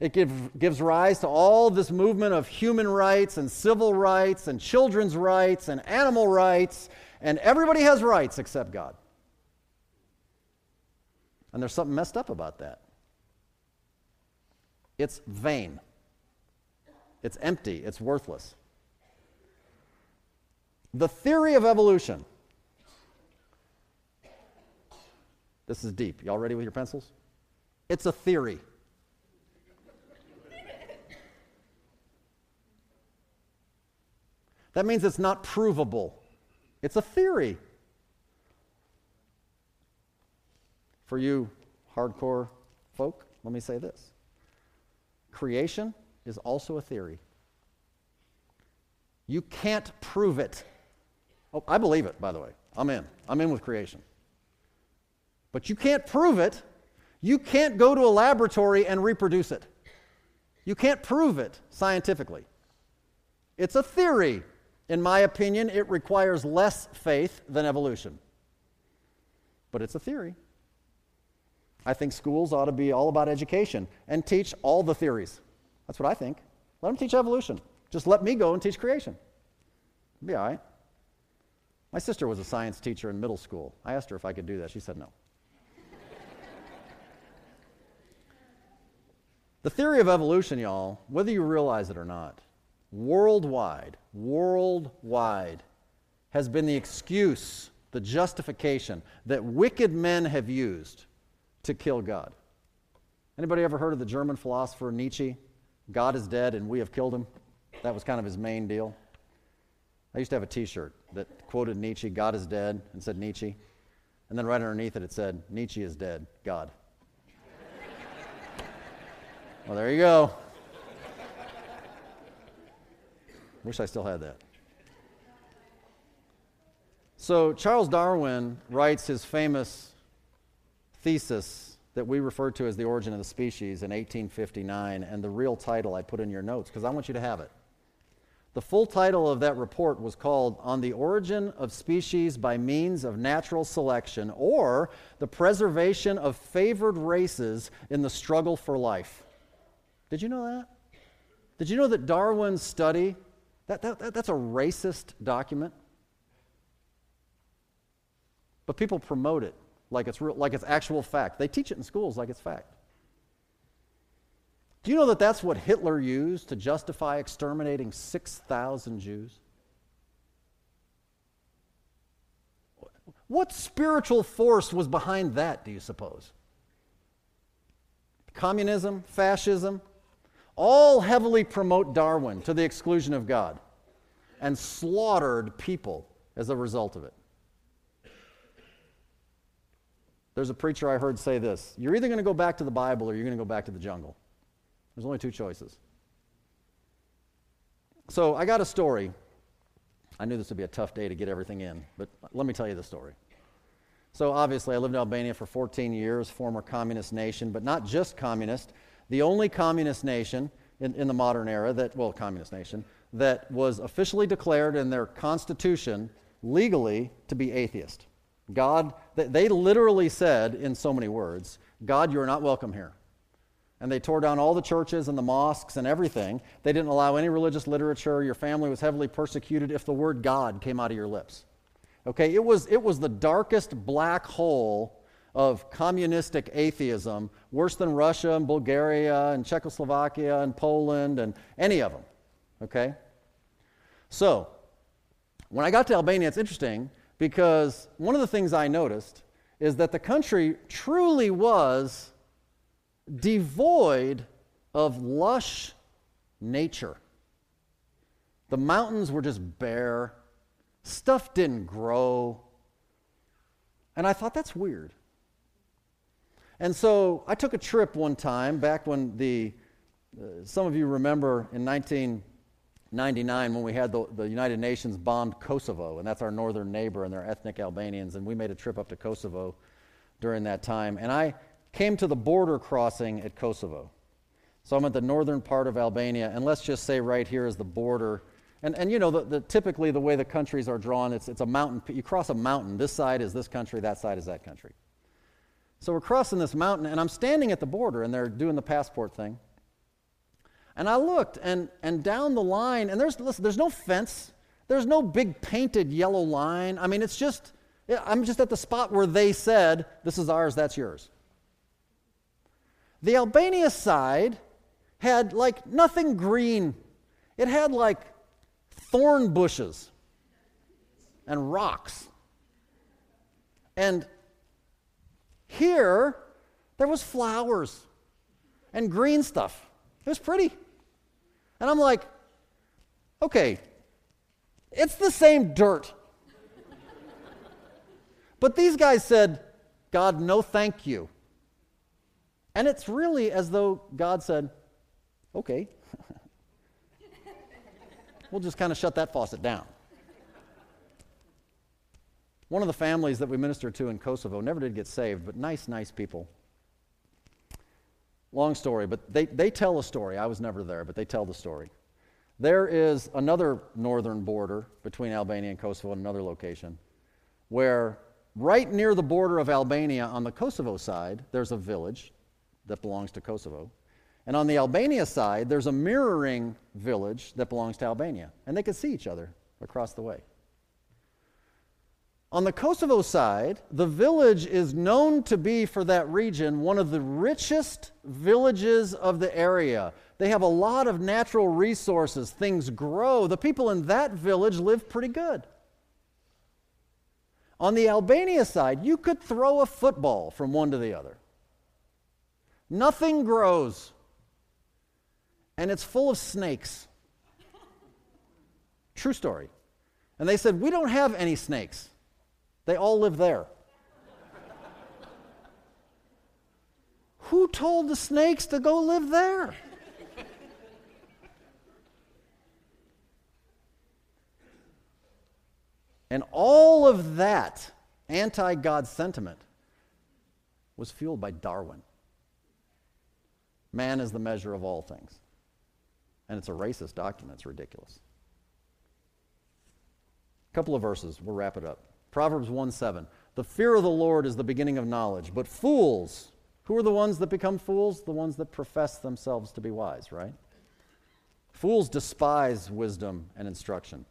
It give, gives rise to all this movement of human rights and civil rights and children's rights and animal rights, and everybody has rights except God. And there's something messed up about that. It's vain. It's empty, it's worthless. The theory of evolution. This is deep. Y'all ready with your pencils? It's a theory. That means it's not provable. It's a theory. For you hardcore folk, let me say this creation is also a theory. You can't prove it. Oh, I believe it, by the way. I'm in. I'm in with creation. But you can't prove it. You can't go to a laboratory and reproduce it. You can't prove it scientifically. It's a theory. In my opinion, it requires less faith than evolution. But it's a theory. I think schools ought to be all about education and teach all the theories. That's what I think. Let them teach evolution. Just let me go and teach creation. It'll be all right. My sister was a science teacher in middle school. I asked her if I could do that. She said no. the theory of evolution, y'all, whether you realize it or not, worldwide, worldwide, has been the excuse, the justification that wicked men have used to kill God. Anybody ever heard of the German philosopher Nietzsche? God is dead and we have killed him. That was kind of his main deal. I used to have a t shirt that quoted Nietzsche, God is dead, and said Nietzsche. And then right underneath it, it said, Nietzsche is dead, God. well, there you go. Wish I still had that. So, Charles Darwin writes his famous thesis that we refer to as the origin of the species in 1859, and the real title I put in your notes because I want you to have it. The full title of that report was called On the Origin of Species by Means of Natural Selection or the Preservation of Favored Races in the Struggle for Life. Did you know that? Did you know that Darwin's study, that, that, that that's a racist document? But people promote it like it's, real, like it's actual fact. They teach it in schools like it's fact. Do you know that that's what Hitler used to justify exterminating 6,000 Jews? What spiritual force was behind that, do you suppose? Communism, fascism, all heavily promote Darwin to the exclusion of God and slaughtered people as a result of it. There's a preacher I heard say this You're either going to go back to the Bible or you're going to go back to the jungle. There's only two choices. So I got a story. I knew this would be a tough day to get everything in, but let me tell you the story. So obviously, I lived in Albania for 14 years, former communist nation, but not just communist, the only communist nation in, in the modern era that, well, communist nation, that was officially declared in their constitution legally to be atheist. God, they literally said in so many words, God, you are not welcome here. And they tore down all the churches and the mosques and everything. They didn't allow any religious literature. Your family was heavily persecuted if the word God came out of your lips. Okay, it was, it was the darkest black hole of communistic atheism, worse than Russia and Bulgaria and Czechoslovakia and Poland and any of them. Okay? So, when I got to Albania, it's interesting because one of the things I noticed is that the country truly was devoid of lush nature. The mountains were just bare, stuff didn't grow. And I thought that's weird. And so I took a trip one time back when the, uh, some of you remember in 1999 when we had the, the United Nations bombed Kosovo, and that's our northern neighbor, and they're ethnic Albanians, and we made a trip up to Kosovo during that time. And I came to the border crossing at Kosovo. So I'm at the northern part of Albania, and let's just say right here is the border. And, and you know, the, the, typically the way the countries are drawn, it's, it's a mountain. You cross a mountain. This side is this country, that side is that country. So we're crossing this mountain, and I'm standing at the border, and they're doing the passport thing. And I looked, and, and down the line, and there's, listen, there's no fence. There's no big painted yellow line. I mean, it's just, I'm just at the spot where they said, this is ours, that's yours. The Albania side had like nothing green. It had like thorn bushes and rocks. And here, there was flowers and green stuff. It was pretty. And I'm like, okay, it's the same dirt. but these guys said, God, no thank you. And it's really as though God said, okay, we'll just kind of shut that faucet down. One of the families that we ministered to in Kosovo never did get saved, but nice, nice people. Long story, but they, they tell a story. I was never there, but they tell the story. There is another northern border between Albania and Kosovo in another location where, right near the border of Albania on the Kosovo side, there's a village that belongs to Kosovo. And on the Albania side, there's a mirroring village that belongs to Albania. And they can see each other across the way. On the Kosovo side, the village is known to be, for that region, one of the richest villages of the area. They have a lot of natural resources, things grow. The people in that village live pretty good. On the Albania side, you could throw a football from one to the other. Nothing grows, and it's full of snakes. True story. And they said, We don't have any snakes. They all live there. Who told the snakes to go live there? and all of that anti God sentiment was fueled by Darwin. Man is the measure of all things. And it's a racist document, it's ridiculous. A couple of verses, we'll wrap it up. Proverbs 1 7. The fear of the Lord is the beginning of knowledge, but fools, who are the ones that become fools? The ones that profess themselves to be wise, right? Fools despise wisdom and instruction.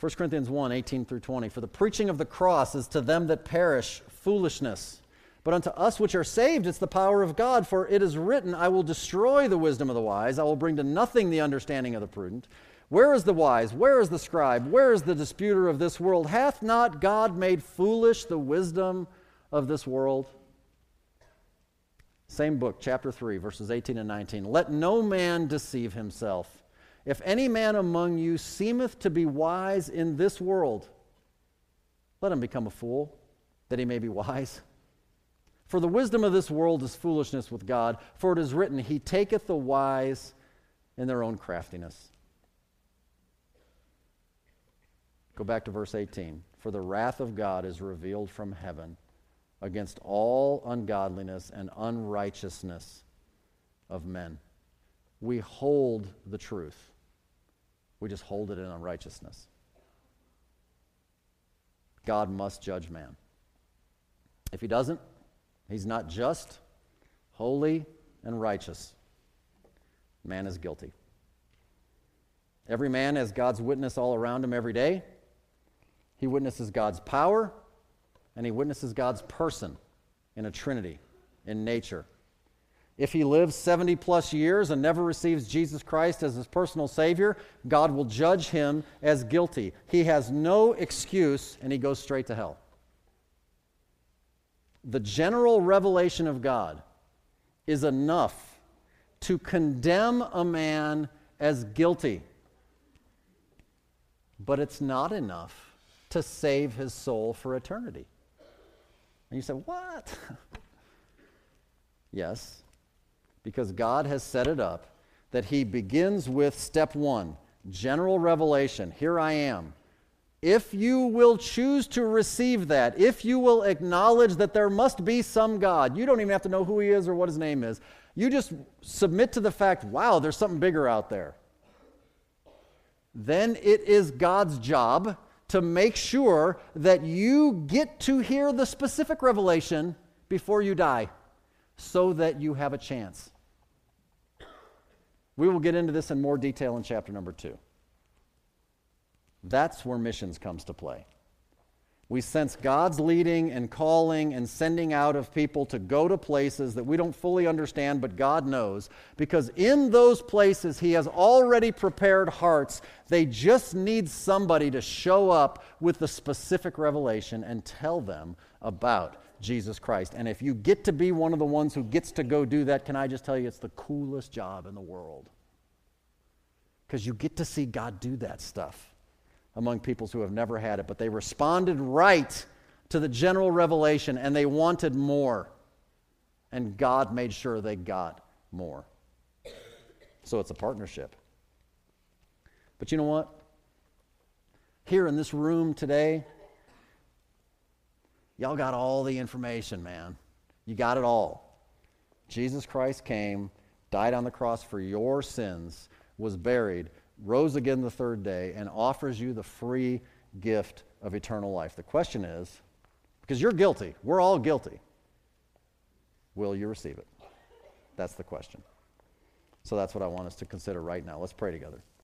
1 Corinthians 1 18 through 20. For the preaching of the cross is to them that perish foolishness, but unto us which are saved it's the power of God. For it is written, I will destroy the wisdom of the wise, I will bring to nothing the understanding of the prudent. Where is the wise? Where is the scribe? Where is the disputer of this world? Hath not God made foolish the wisdom of this world? Same book, chapter 3, verses 18 and 19. Let no man deceive himself. If any man among you seemeth to be wise in this world, let him become a fool, that he may be wise. For the wisdom of this world is foolishness with God, for it is written, He taketh the wise in their own craftiness. Go back to verse 18. For the wrath of God is revealed from heaven against all ungodliness and unrighteousness of men. We hold the truth, we just hold it in unrighteousness. God must judge man. If he doesn't, he's not just, holy, and righteous. Man is guilty. Every man has God's witness all around him every day. He witnesses God's power and he witnesses God's person in a trinity, in nature. If he lives 70 plus years and never receives Jesus Christ as his personal Savior, God will judge him as guilty. He has no excuse and he goes straight to hell. The general revelation of God is enough to condemn a man as guilty, but it's not enough to save his soul for eternity. And you say, What? yes, because God has set it up that he begins with step one general revelation. Here I am. If you will choose to receive that, if you will acknowledge that there must be some God, you don't even have to know who he is or what his name is. You just submit to the fact, wow, there's something bigger out there. Then it is God's job to make sure that you get to hear the specific revelation before you die so that you have a chance. We will get into this in more detail in chapter number two. That's where missions comes to play. We sense God's leading and calling and sending out of people to go to places that we don't fully understand, but God knows. Because in those places, He has already prepared hearts. They just need somebody to show up with the specific revelation and tell them about Jesus Christ. And if you get to be one of the ones who gets to go do that, can I just tell you, it's the coolest job in the world. Because you get to see God do that stuff among peoples who have never had it, but they responded right to the general revelation and they wanted more. and God made sure they got more. So it's a partnership. But you know what? Here in this room today, y'all got all the information, man. You got it all. Jesus Christ came, died on the cross for your sins, was buried, rose again the third day, and offers you the free gift of eternal life. The question is because you're guilty, we're all guilty, will you receive it? That's the question. So that's what I want us to consider right now. Let's pray together.